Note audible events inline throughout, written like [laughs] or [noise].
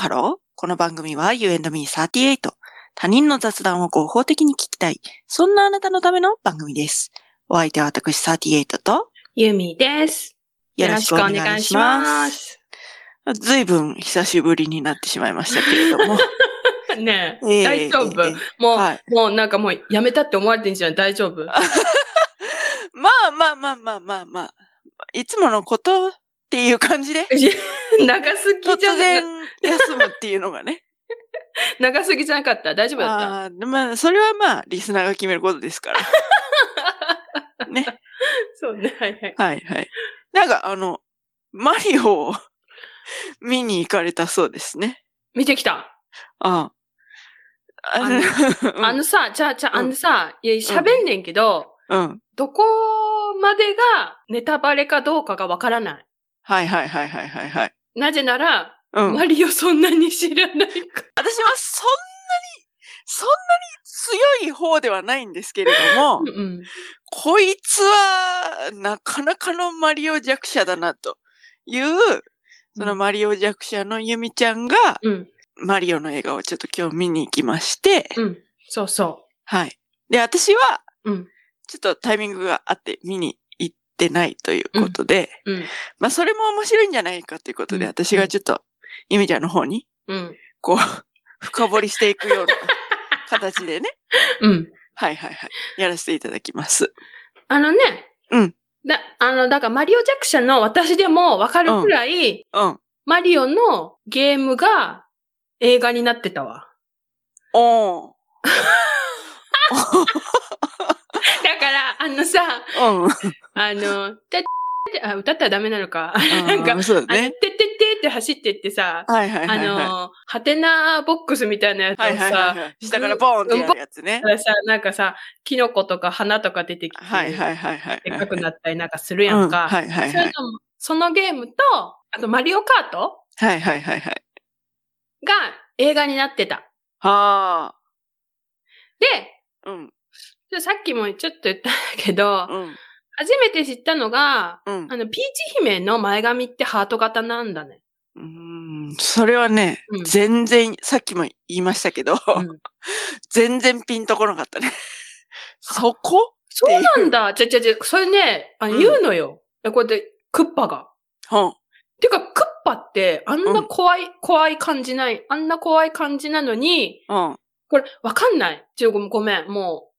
ハロー。この番組は You and me38。他人の雑談を合法的に聞きたい。そんなあなたのための番組です。お相手は私38とゆみです。よろしくお願いします。ずいぶん久しぶりになってしまいましたけれども。[laughs] ねえ、ええ大丈夫、ええもう、はいもうなんかもうやめたって思われてんじゃん。大丈夫？[laughs] まあまあまあまあまあまあ。いつものことっていう感じで、長すぎ突じゃな然休むっていうのがね。[laughs] 長すぎじゃなかった？大丈夫だった？あまあ、それはまあ、リスナーが決めることですから。[laughs] ね。そうね。はいはい。はいはい。なんかあの、マリオを見に行かれたそうですね。見てきた？ああ。あのうんあのさ、じゃあ、じゃあ、うんあのさ、いや、喋んねんけど、うん。どこまでがネタバレかどうかがわからない。はいはいはいはいはいはい。なぜなら、うん。マリオそんなに知らないか私はそんなに、そんなに強い方ではないんですけれども、ら。[laughs] うん。こいつはなかなかのマリオ弱者だなという、そのマリオ弱者のユミちゃんが、うん。マリオの映画をちょっと今日見に行きまして、うん。そうそはい。で、私は、う。うん。ちょっとタイミングがあって見に行ってないということで、うん。まあそれも面白いんじゃないかということで、うん私がちょっと、ユミちゃんの方に、うん。こう、[laughs] 深掘りしていくような形でね、うん。はいはいはい、やらせていただきます。あのね。うん。だ、あの、だからマリオ弱者の私でもわかるくらい、うん。マリオのゲームが映画になってたわ。おー。[laughs] だから、あのさ、うん。あの、てって、あ、歌ったらダメなのか。なんか、うんそうだね。てってってって走ってってさ、はいはいはあいはい。の、ハテナボックスみたいなやつをはいはいはいさ、はい。下からボーンってやるやつね。さ、なんかさ、キノコとか花とか出てきて、はいはいはいはい。でっかくなったりなんかするやんか。うんはいはいはい。そのもそのゲームと、あとマリオカートはいはいはいはい。が映画になってた。はで、あ。うん。でさっきもちょっと言ったんだけど、うん。初めて知ったのが、うん。あの、ピーチ姫の前髪ってハート型なんだね。うーんそれはね、うん全然、さっきも言いましたけど、うん [laughs] 全然ピンとこなかったね。そこ？そうなんだ。ちゃちゃちゃ、それね、あ言うのよ。えこうやって、クッパが。うん。てか、クッパって、あんうなん怖い、怖い感じない。あんな怖い感じなのに、うん。これ、わかんない。ちょ、ごめん、ごめん、もう、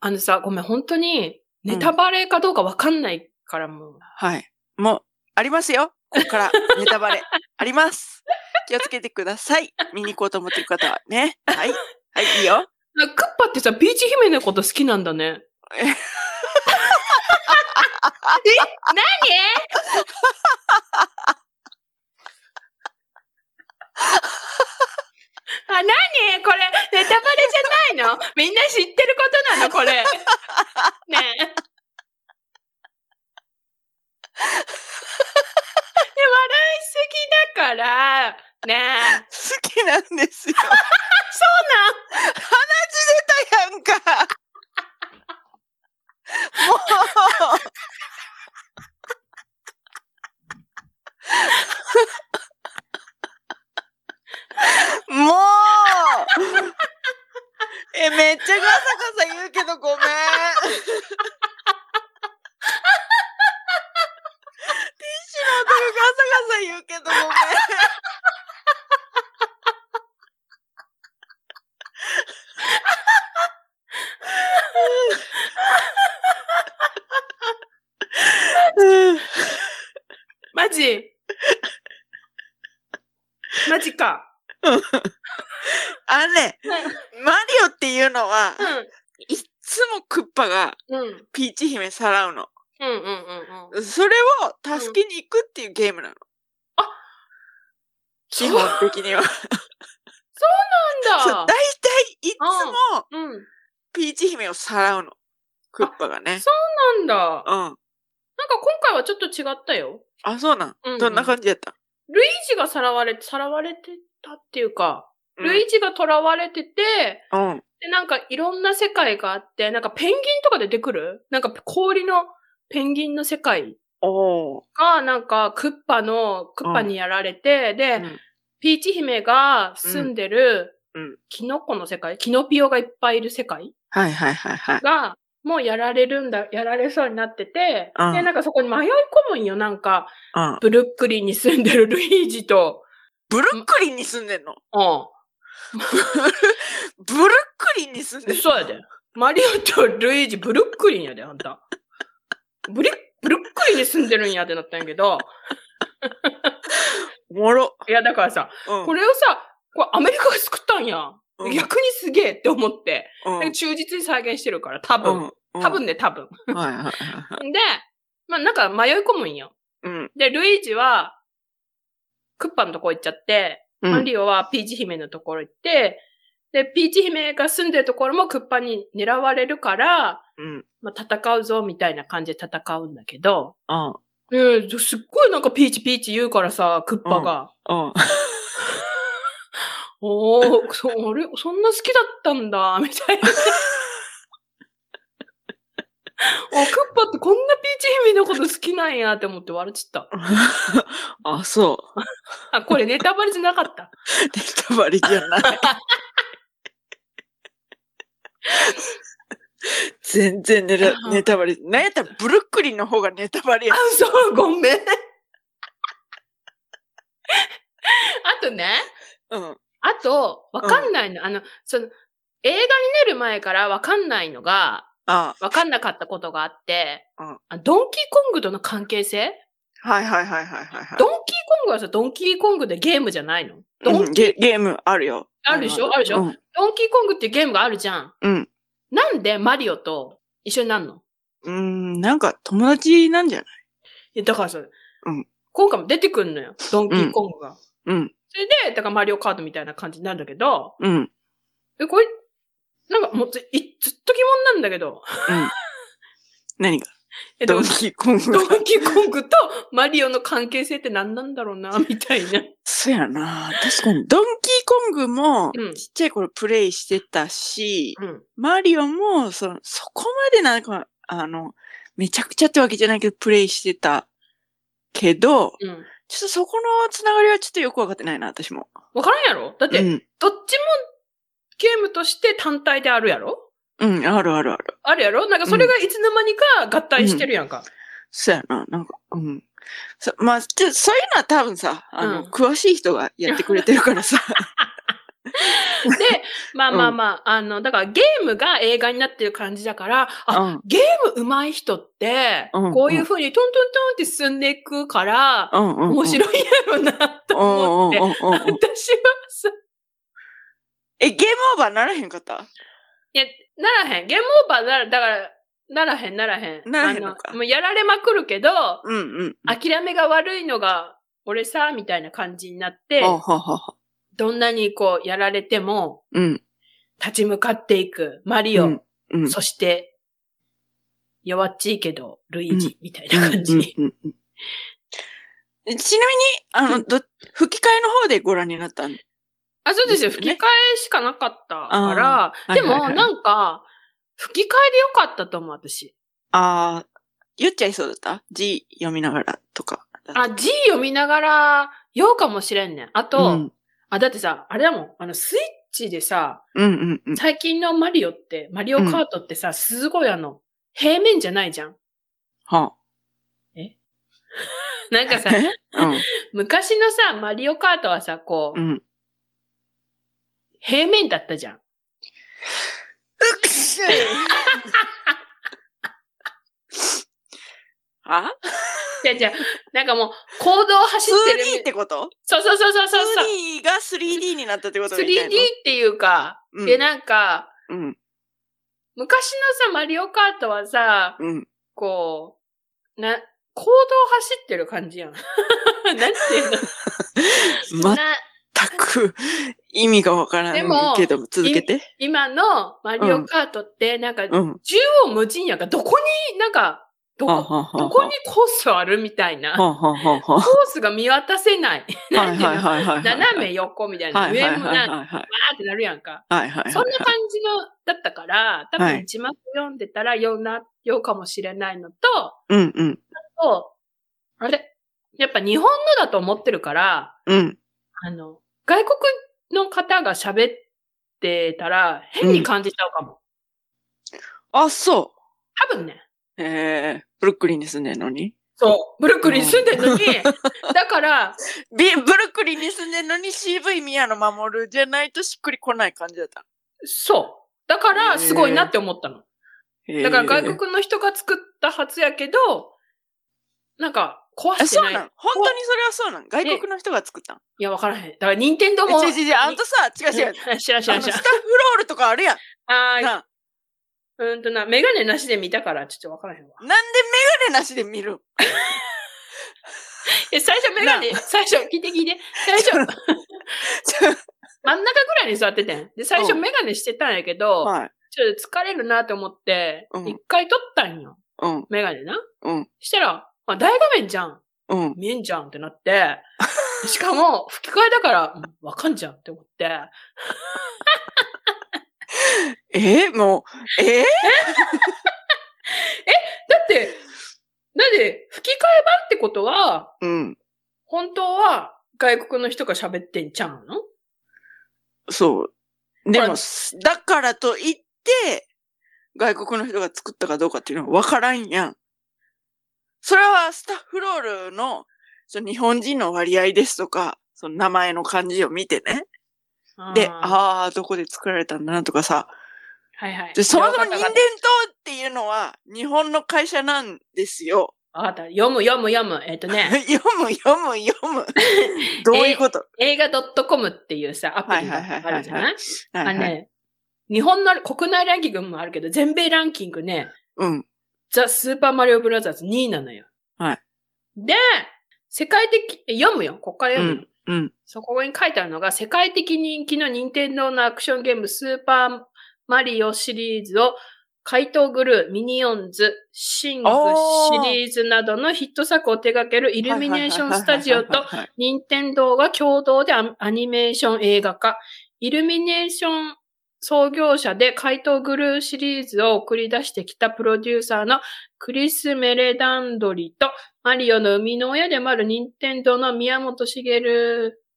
あのさ、ごめん、本当に、ネタバレかどうかわかんないから、もう。はい。もう、ありますよ。ここから、[laughs] ネタバレ。あります。気をつけてください。見に行こうと思ってる方はね。はい。はい、いいよ。なクッパってさ、ピーチ姫のこと好きなんだね。え？[laughs] え？何あ、何これ、ネタバレじゃないのみんな知ってることなのこれ。[laughs] ねえ。で笑いすぎだから、ねえ。好きなんですよ。そうなん鼻血出たやんか。もう。もう。え、めっちゃガサガサ言うけどごめん。ティッシュの音がガサガサ言うけどごめん。うんマジ？マジか。あのね、マリオっていうのは、いっつもクッパがうん。うん。ピーチ姫さらうの。うんうんうんうん。それを助けに行くっていうゲームなの。的には。そうなんだ大。体いつもうん。ピーチ姫をさらうの。クッパがね。なんだ。なんかうん。今回はちょっと違ったよ。あ、そうなん。うんうんどんな感じやった？ルイージがさらわれ、さらわれてたっていうか、うんルイージが囚われてて、うん。で、なんかいろんな世界があって、なんかペンギンとか出てくる？なんか氷のペンギンの世界。が、なんかクッパの、クッパにやられて、で、うんピーチ姫が住んでるうんうん、キノコの世界、キノピオがいっぱいいる世界はいはいはいはい。が、もうやられるんだ、やられそうになってて、うんで、なんかそこに迷い込むんよ、なんか、うん。ブルックリンに住んでるルイージと、ブルックリンに住んでんの？うん。[laughs] ブルックリンに住んでんの？そうやで。マリオとルイージ、ブルックリンやで、あんた。ブリブルックリンに住んでるんやってなったんやけど、おもろ。いや、だからさ、うん。これをさ、これアメリカが作ったんや。うん逆にすげえって思って、うん忠実に再現してるから、多分。うん多分ね、多分。はいはいはいはい。で、まあなんか迷い込むんよ。うん。で、ルイージは、クッパのとこ行っちゃって、うんマリオはピーチ姫のところ行って、で、ピーチ姫が住んでるところもクッパに狙われるから、うん。まあ、戦うぞみたいな感じで戦うんだけど、うん。えーすっごいなんかピーチピーチ言うからさ、クッパが。うん。[laughs] おー、そ、あれ？そんな好きだったんだ、みたいな。[laughs] お、クッパってこんなピーチ姫のこと好きなんやって思って笑っちゃった。[laughs] あ、そう。あ、これネタバレじゃなかった。ネタバレじゃない。全然ネタネタバレ。なんやったらブルックリンの方がネタバレやあ。、そう、ごめん。[laughs] あとね、うん。あと、わかんないの。あの、その、映画になる前からわかんないのが、あわかんなかったことがあって、うんあドンキーコングとの関係性？はいはいはいはいはいはい。ドンキーコングはさ、ドンキーコングでゲームじゃないの？ドンうんゲゲームあるよ。あるでしょ？あるでしょ？うん。ドンキーコングってゲームがあるじゃん。うん。なんでマリオと一緒になるの？うん、なんか友達なんじゃない？いやだからさ、うん今回も出てくんのよ。ドンキーコングが。うん。それで、だからマリオカードみたいな感じになるんだけど、うん。え、これ、なんかもうずいずっと疑問なんだけど。うん。[laughs] 何が？え、ドンキーコングドンキーコングとマリオの関係性って何なんだろうな、みたいな。[laughs] そやな。確かに。ドンキーコングもうん、ちっちゃい頃プレイしてたし、うん。マリオも、その、そこまでなんか、あの、めちゃくちゃってわけじゃないけど、プレイしてたけど、うん。ちょっとそこのつながりはちょっとよくわかってないな、私も。わからんやろ？だって、うん。どっちもゲームとして単体であるやろ？うん、あるあるある。あるやろ？なんかそれがいつの間にか合体してるやんか。そうやな、なんか、うん。そまあ、ちょそういうのは多分さ、あの、うん詳しい人がやってくれてるからさ。[laughs] で、まあまあまあ、あの、だからゲームが映画になってる感じだから、あ、うん。ゲーム上手い人って、うんこういう風にトントントンって進んでいくから、うんうんうん。面白いんやろな、と思って。うんうんうんうんうん。私はさ、え、ゲームオーバーならへんかった？いや、ならへん。ゲームオーバーなら、だから、ならへん、ならへん。ならへんのかあもうやられまくるけど、うんうん。諦めが悪いのが、俺さ、みたいな感じになって、はははは。どんなにこう、やられても、うん。立ち向かっていく、マリオ、うんうん。そして、弱っちいけど、ルイージ、みたいな感じ。ちなみに、あの、ど、吹き替えの方でご覧になったん？あ、そうですよ。吹き替えしかなかったから、でも、はいはいはいなんか、吹き替えでよかったと思う、私。ああ、言っちゃいそうだった？字読みながらとか。あ、字読みながら、ようかもしれんねん。あと、うん。あ、だってさ、あれだもん、あの、スイッチでさ、うんうんうん。最近のマリオって、マリオカートってさ、すごいあの、平面じゃないじゃん。は [laughs] なんかさ、あ。うん。[laughs] 昔のさ、マリオカートはさ、こう、うん。平面だったじゃん。あ [laughs] じゃじゃなんかもう、行動走ってる。?3D ってこと？そうそうそうそうそうそう。?3D が 3D になったってこと？3D みたいなっていうか、うんで、なんか、うん。昔のさ、マリオカートはさ、うん。こう、な、行動走ってる感じやん。[laughs] なんていうの？[laughs] 全なく意味がわからんけど、続けて。今のマリオカートって、なんか、うん。縦横無尽やんか、どこに、なんか、どはあこ、どこにコースあるみたいな。コはースが見渡せない。斜め横みたいな。上もな。わーってなるやんか。そんな感じの、だったから、多はい分字幕読んでたらような、ようかもしれないのと、うんうん。と、あれ？やっぱ日本のだと思ってるから、うん。あの、外国の方が喋ってたら変に感じちゃうかも。あ、そ多分ね。う。えー、ブルックリンに住んでんのに？そう。ブルックリンに住んでるのに、[laughs] だから、ビブルックリンに住んでんのに CV 宮野守るじゃないとしっくりこない感じだった。そう。だから、すごいなって思ったの。だから外国国の人が作ったはずやけど、なんか、壊え、してない。そうなの？本当にそれはそうなの？外国の人が作ったの？いや、わからへん。だから、任天堂も。え違う違う違う、あんたさ、違う違う。うん知らん知らん知らんスタッ。フロールとかあるやん。あーなうんとな、メガネなしで見たから、ちょっとわからへんわ。なんでメガネなしで見る？え、最初メガネ、最初、聞いて聞いて。最初、真ん中ぐらいに座っててん。で、最初うんメガネしてたんやけど、はい。ちょっと疲れるなって思ってう、ん一回撮ったんよ。うん、メガネな。うん、したら、あ、大画面じゃん。うん。見えんじゃんってなって、しかも、吹き替えだから、うんわかんじゃんって思って、え？ーもう、え？ー [laughs] だって、なんで、吹き替え版ってことは、うん。本当は外国の人が喋ってんちゃうの？そう。でも、だからといって、外国の人が作ったかどうかっていうのは分からんやん。それはスタッフロールのその日本人の割合ですとか、その名前の漢字を見てね。で、ああ、どこで作られたんだなとかさ。はいはい。で、そもそも任天堂っっていうのは日本の会社なんですよ。たわかった。読む読む読む。えっ、とね、読む読む読む。[laughs] どういうこと、映画 .com っていうさ、アプリがあるじゃない？あのね、日本の国内ランキングもあるけど、全米ランキングね、うん。ザ・スーパーマリオブラザーズ2位なのよ。はい。で、世界的、え読むよ。こっからう読むよ。ん。うん。そこに書いてあるのが、世界的人気の任天堂のアクションゲームスーパーマリオシリーズを、怪盗グルー、ミニオンズ、シングシリーズなどのヒット作を手掛けるイルミネーションスタジオと任天堂が共同でアアニメーション映画化、イルミネーション創業者で怪盗グルーシリーズを送り出してきたプロデューサーのクリス・メレダンドリとマリオの生みの親でもある任天堂の宮本茂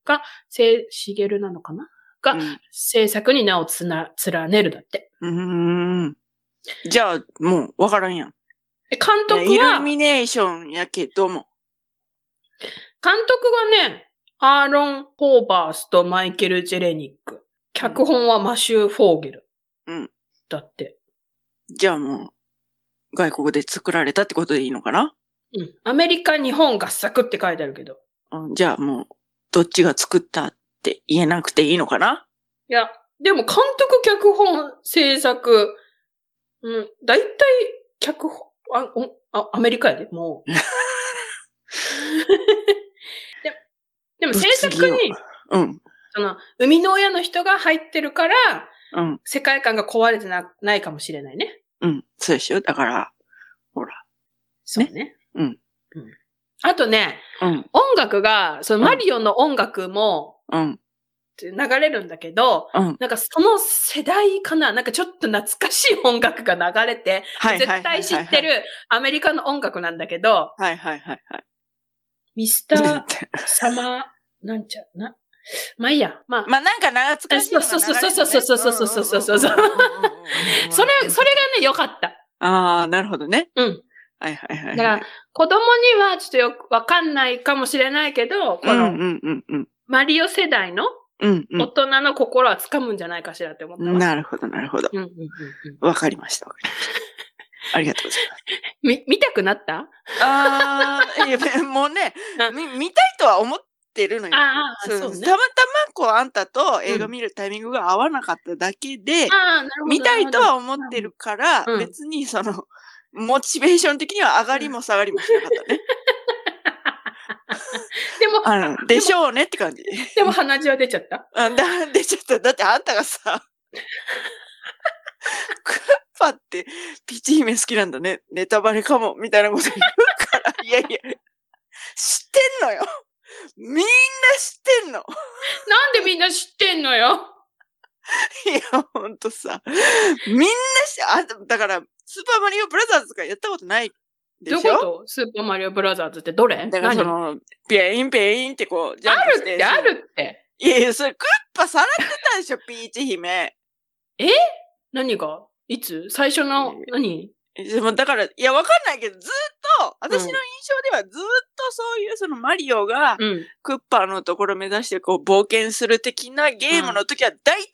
が、せ茂なのかな？がうん制作に名をつな、連ねるだって。うーん。じゃあ、もう、わからんやん。で監督イルは、監ミネーションやけども。督がね、アーロン・ホーバースとマイケル・ジェレニック。脚本はマシュー・フォーゲル。うん。だって。じゃあもう、外国で作られたってことでいいのかな？うん。アメリカ、日本合作って書いてあるけど。うんじゃあもう、どっちが作ったって言えなくていいのかな？いや、でも監督、脚本、制作、うん、だいたい脚本、あ、おあ、アメリカやで、もう。[laughs] ででも制作に、うん。その、生みの親の人が入ってるから、うん。世界観が壊れてなないかもしれないね。うん。そうでしょだから、ほら。そうね。うん。うん。あとね、うん。音楽が、そのマリオの音楽もうん。流れるんだけど、うん。なんかその世代かななんかちょっと懐かしい音楽が流れて、はいはいはいはい絶対知って。るアメリカの音楽なんだけど、はいはいはいはい。ミスターサマー、なんちゃ、な、まあいいや。まあ、まあなんか懐かしいそうそうそうそうそうそうそうそうそうそれ、それがね、良かった。ああ、なるほどね。うん。はいはいはいはい。だから、子供にはちょっとよくわかんないかもしれないけど、このうんうんうんうん。マリオ世代のうん大人の心は掴むんじゃないかしらって思ったわ。うん。なるほどなるほど。うんうんうんうんわかりました。ありがとうございます。[laughs] み、見たくなった？ああ、いや、もうねあ、み見たいとは思ってるのよ。ああ、そうそうねた。またまこうあんたと映画見るタイミングが合わなかっただけで、ああ、なるほど。見たいとは思ってるから、うん別にその、モチベーション的には上がりも下がりもしなかったね。でも、あの、でしょうねって感じ。でも鼻血は出ちゃった？あだ、で、ちょっと、だってあんたがさ、クッパってピチ姫好きなんだね。ネタバレかも、みたいなこと言うから、いやいや、知ってんのよ。みんな知ってんの。なんでみんな知ってんのよ？いや、ほんとさ、みんなし、あ、だから、スーパーマリオブラザーズとかやったことないでどこと？スーパーマリオブラザーズってどれ？だからそ何の、ペインペインってこう、ジャンプして。るって、あるって。いやいや、それクッパさらってたでしょ、ピーチ姫。何が？いつ？最初の、何？でもだから、いや、わかんないけど、ずっと、私の印象ではずっとそういうそのマリオが、うん。クッパのところ目指してこう冒険する的なゲームの時は、だいたいピー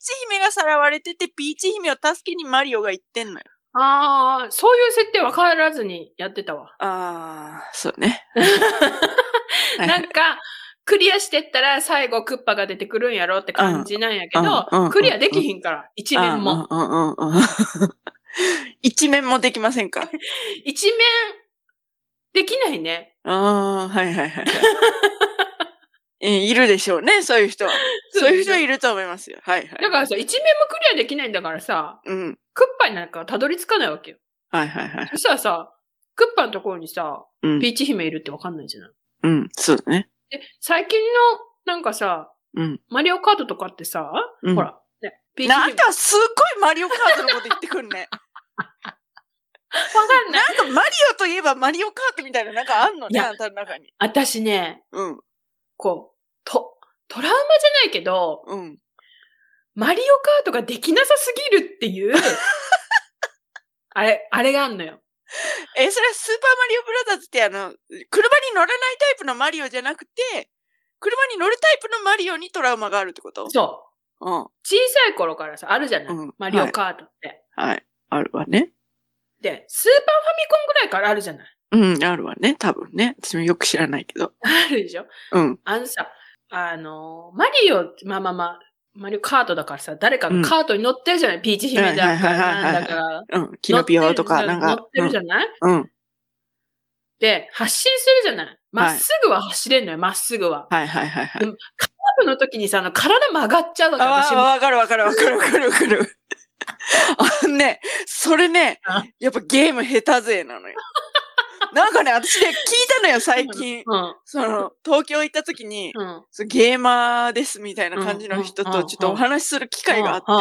チ姫がさらわれてて、ピーチ姫を助けにマリオが行ってんのよ。ああ、そういう設定分からずにやってたわ。あー、そうね。[laughs] なんか、クリアしてったら最後クッパが出てくるんやろって感じなんやけど、クリアできひんから、一面も。[laughs] 一面もできませんか？[laughs] 一面、できないね。ああ、はいはいはい。えいるでしょうね、そういう人は。そういう人はいると思いますよ。はいはい。だからさ、一面もクリアできないんだからさ、うん。クッパになんかたどり着かないわけよ。はいはいはい。そしたらさ、クッパのところにさ、うんピーチ姫いるってわかんないじゃない。うん、そうだね。で、最近の、なんかさ、うん。マリオカートとかってさ、うんほら、ね、ピーチ姫なんかすっごいマリオカートのこと言ってくんね。[laughs] わかんない。なんかマリオといえばマリオカートみたいななんかあんのね、あんたの中に。私ね、うん。こう、と、トラウマじゃないけど、うん。マリオカートができなさすぎるっていう、あれ、あれがあんのよ。え、それはスーパーマリオブラザーズってあの、車に乗らないタイプのマリオじゃなくて、車に乗るタイプのマリオにトラウマがあるってこと？そう。うん。小さい頃からさ、あるじゃない、うんマリオカートって。はい。あるわね。で、スーパーファミコンぐらいからあるじゃない？うん、あるわね。多分ね。私もよく知らないけど。[laughs] あるでしょ？うん。あのさ、あの、マリオ、まあまあまあ、マリオカートだからさ、誰かがカートに乗ってるじゃない、ピーチ姫だかはいはいはいはいはいら、なんだか。うん。キノピオとか、なんか。乗ってるじゃない、うん。うん。で、発進するじゃない？まっすぐは走れんのよ、まっすぐは。はいはいはいはい。カートの時にさ、あの、体曲がっちゃうわけ、私ああ、も。わかるわかるわかるわかるわかる。[laughs] あのね、それねあ、やっぱゲーム下手勢なのよ。[laughs] なんかね、私ね、聞いたのよ、最近。うん。その、東京行った時に、うん。そうゲーマーですみたいな感じの人とちょっとお話しする機会があって、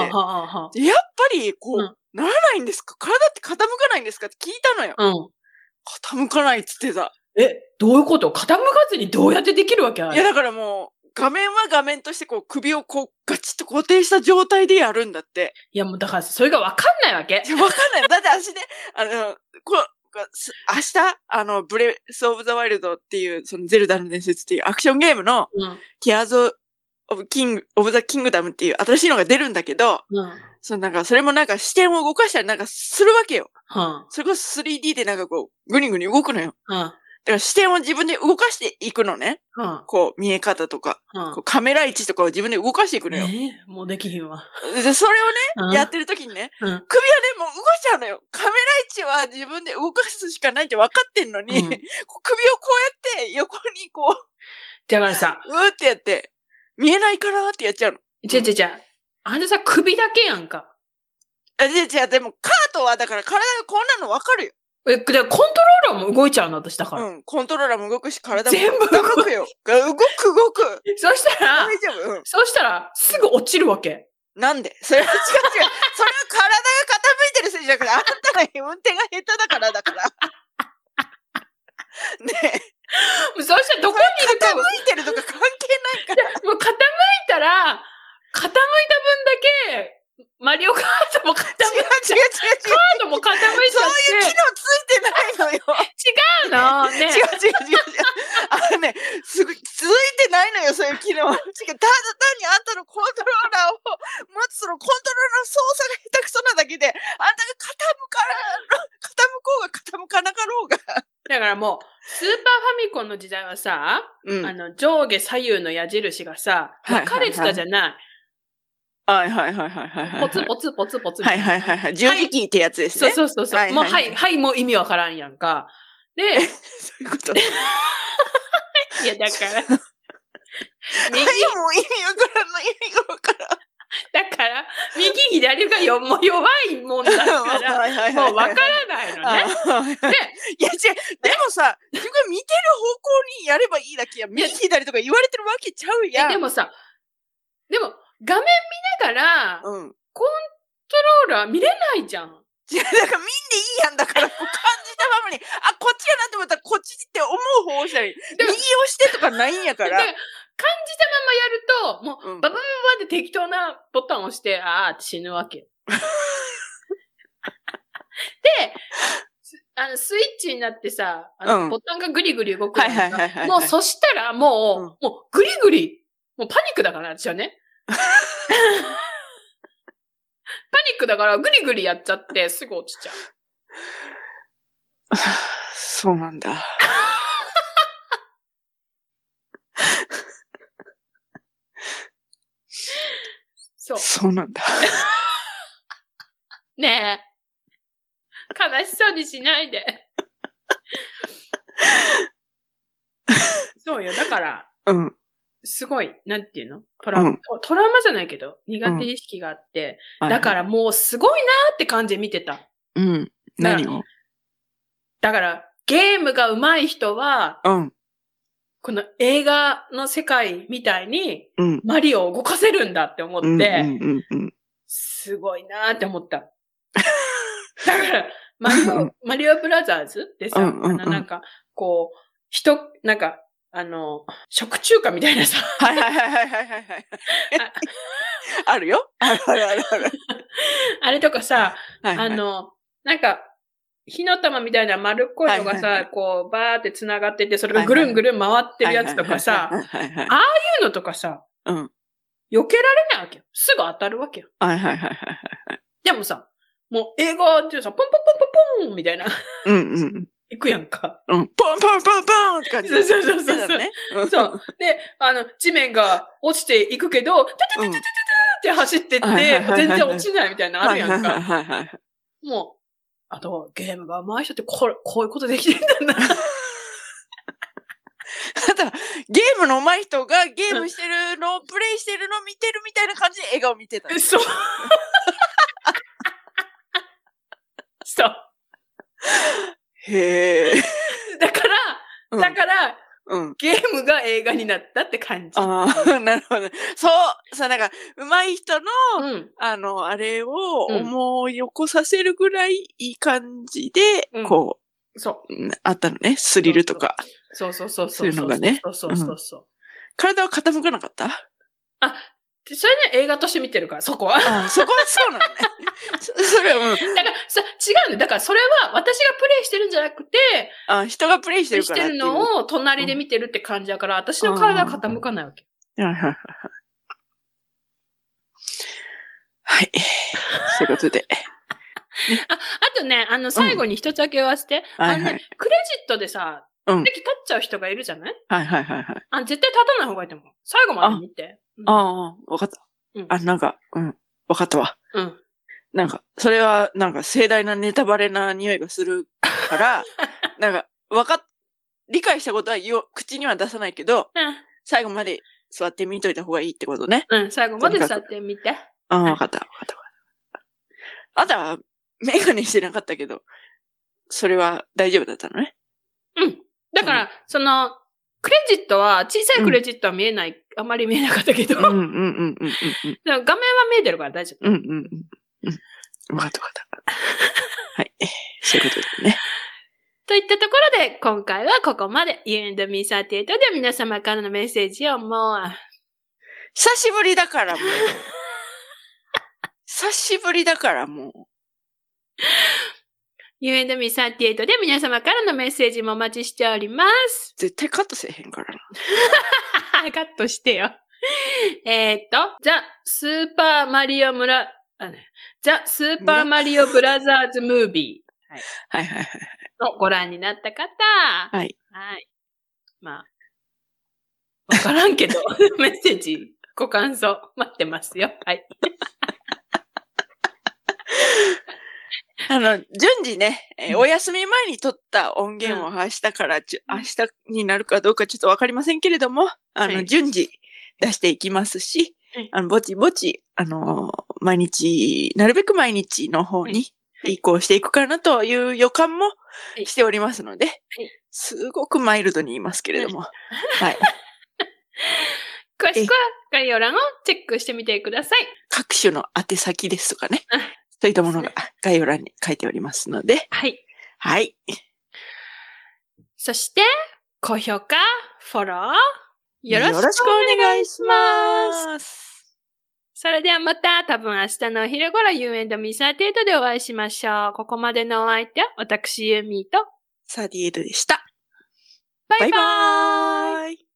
やっぱり、こう、うんならないんですか？体って傾かないんですか？って聞いたのよ。あうん。傾かないっつってた。え、どういうこと？傾かずにどうやってできるわけいや、だからもう、画面は画面としてこう首をこうガチッと固定した状態でやるんだって。いや、もうだからそれがわかんないわけわかんない。だって私ね、あの、こす明日、あの、ブレスオブザワイルドっていう、そのゼルダの伝説っていうアクションゲームの、うん。ティアーズ・オブ・キング、オブ・ザ・キングダムっていう新しいのが出るんだけど、うん。そのなんか、それもなんか視点を動かしたりなんかするわけよ。うん。それこそ 3D でなんかこう、ぐにぐに動くのよ。うん。だから視点を自分で動かしていくのね。うん。こう、見え方とか、うんこうカメラ位置とかを自分で動かしていくのよ。えーもうできひんわ。で、それをね、うんやってる時にね、うん。首はね、もう動いちゃうのよ。カメラ位置は自分で動かすしかないって分かってんのに、うん [laughs] 首をこうやって横にこだからさ、う、うーってやって、見えないかなってやっちゃうの。ちゃちゃちゃ、あれさ、首だけやんか。あ、じゃじゃでもカートはだから体がこんなの分かるよ。え、でコントローラーも動いちゃうの、私だから。うん。コントローラーも動くし、体も全部動くよ。動く動く。そしたら大、丈夫？うん。そしたら、すぐ落ちるわけ。なんで？それは違う違う。それは体が傾いてるせいじゃなくて、あんたが運転が下手だからだから。ねえ。そしたらどこにいるか、も傾いてるとか関係ないから。う傾いたら、傾いた分だけ、マリオカートも傾いちゃ違う違う違うう。カ。ードも傾いちゃそういう機能って。ついてないのよ。違うの？ね。違う違う違う。あのね、すぐ、ついてないのよ、そういう機能。違う。ただ単にあんたのコントローラーを持つそのコントローラーの操作が下手くそなだけで、あんたが傾か、傾こうが傾かなかろうが。だからもう、スーパーファミコンの時代はさ、うんあの、上下左右の矢印がさ、はいはいはい分かれてたじゃない。はいはいはいはいはいはい。ポツポツポツポツ。はいはいはいはい。十字キーってやつですそうね。そうそうそう。はいはいもう、はい、はい、もう意味わからんやんか。で、[laughs] そういうこと。[laughs] いや、だから、[laughs] はい、右、もう意味わからんの、意味がわからん。だから、右、左がよ、もう弱いもんだから、もうわからないのね。あで、いや違う、でもさ、自分が見てる方向にやればいいだけや。右左とか言われてるわけちゃうやん。えでもさ、でも、画面見ながら、コンうん。トローラー見れないじゃん。違う、だから見んでいいやんだから、こう感じたままに、あ、こっちやなって思ったらこっちって思う方をしたり、右押してとかないんやから。で、やると、もう、うんババババって適当なボタンを押して、あーって死ぬわけよ。[laughs] で、すあの、スイッチになってさ、あのうんボタンがグリグリ動くはいはいはいもうそしたらもう、うんもうグリグリ、もうパニックだから、私はね。パニックだからグリグリやっちゃってすぐ落ちちゃう。そうなんだ。そう。そうなんだ。[laughs] ねえ。悲しそうにしないで。[laughs] そうよ。だから、うん。すごい、なんていうの？トラウマ、うんトラウマじゃないけど、苦手意識があって、だからもうすごいなーって感じで見てた。うん。何？をだから、ゲームが上手い人は、うん。この映画の世界みたいに、うん。マリオを動かせるんだって思って、うん。うん。うん。すごいなーって思った。[laughs] だから、マリオ、マリオブラザーズでさ、うんうんうんあのなんか、こう、人、なんか、あの、食中華みたいなさ、はいはいはいはいはいはい。あるよ。あるあるあるある。[laughs] あれとかさ、はいはいあ、の、なんか、火の玉みたいな丸っこいのがさ、こう、バーって繋がってて、それがぐるんぐるん回ってるやつとかさ、はいはいういうのとかさ、うん。避けられないわけよ。すぐ当たるわけよ。はいはいはいはい。でもさ、もう映画ってさ、ポンポンポンポンポンみたいな、うんうん行くやんか。うん。ポンポンポンポンって感じそうそうそうそうだね。そう。で、あの、地面が落ちていくけど、タタタタタタタって走ってって、全然落ちないみたいなのあるやんはいか。はいはいはい。もう、あと、ゲームが上手い人ってこれ、こういうことできてんだな。ただ、ゲームの上手い人がゲームしてるのをプレイしてるのを見てるみたいな感じで笑顔見てた。そう。そう。へえ。[laughs] だから、うんだから、うん。ゲームが映画になったって感じ。ああ、[laughs] なるほど。そう、さ、なんか、上手い人の、うん。あの、あれをうん思い起こさせるぐらいいい感じで、うんこそう。う、あったのね。スリルとか。そうそうそうそういうのがねそうそうそうそう。体は傾かなかった？でそれね、映画として見てるから、そこは。ああ、そこはそうなのね。[laughs] そそれは、うん。だから、さ、違うんだよ。だから、それは私がプレイしてるんじゃなくて、あ人がプレイしてるからっていう。のを隣で見てるって感じだから、私の体は傾かないわけ。はいはいはいはい。はい。そういうことで。あとね、あの、最後に一つだけ言わせて、はいはいあのね、クレジットでさ、うん席立っちゃう人がいるじゃない？はいはいはいはい。あ絶対立たない方がいいと思う。最後まで見て。うんああ、わかった。うんあ、なんか、うん。わかったわ。うん。なんか、それは、なんか、盛大なネタバレな匂いがするから、[laughs] なんか、わかっ、理解したことは言おう口には出さないけど、最後まで座って見といた方がいいってことね。うん。うん、最後まで座ってみて。ああ、わかった、わかった、わかった。あんたは、メガネしてなかったけど、それは大丈夫だったのね？うん。だから、その、クレジットは、小さいクレジットは見えない、うん、あまり見えなかったけど。画面は見えてるから大丈夫。うんうんうん。わかったわかった。はい。そういうことですね。といったところで、今回はここまで。You and me38 で皆様からのメッセージをもう。久しぶりだからもう。久しぶりだからもう。U&Me38 で皆様からのメッセージもお待ちしております。絶対カットせえへんからな。[laughs] カットしてよ。えっと、ザ・スーパーマリオ村、ザ・スーパーマリオブラザーズ・ムービー。はい、はいはいはい。ご覧になった方。はい。はい。まあ、わからんけど、[laughs] メッセージ、ご感想、待ってますよ。はい。[laughs] あの、順次ね、えーお休み前に撮った音源を明日からうん。明日になるかどうかちょっとわかりませんけれども、あの、はい順次出していきますしはい、あの、ぼちぼち、あのー毎日、なるべく毎日の方はいに移行していくかなという予感もいしておりますので、いすごくマイルドに言いますけれども、[laughs] はい。詳しくは概要欄をチェックしてみてください。各種の宛先ですとかねあ、そういったものが概要欄に書いておりますので、はい。はい。そして、高評価、フォロー、よろしくお願いします。す。それではまた多分明日のお昼頃 You and me サーテートでお会いしましょう。ここまでのお相手は私ユーミーとサディエルでした。バイババイバーイーイ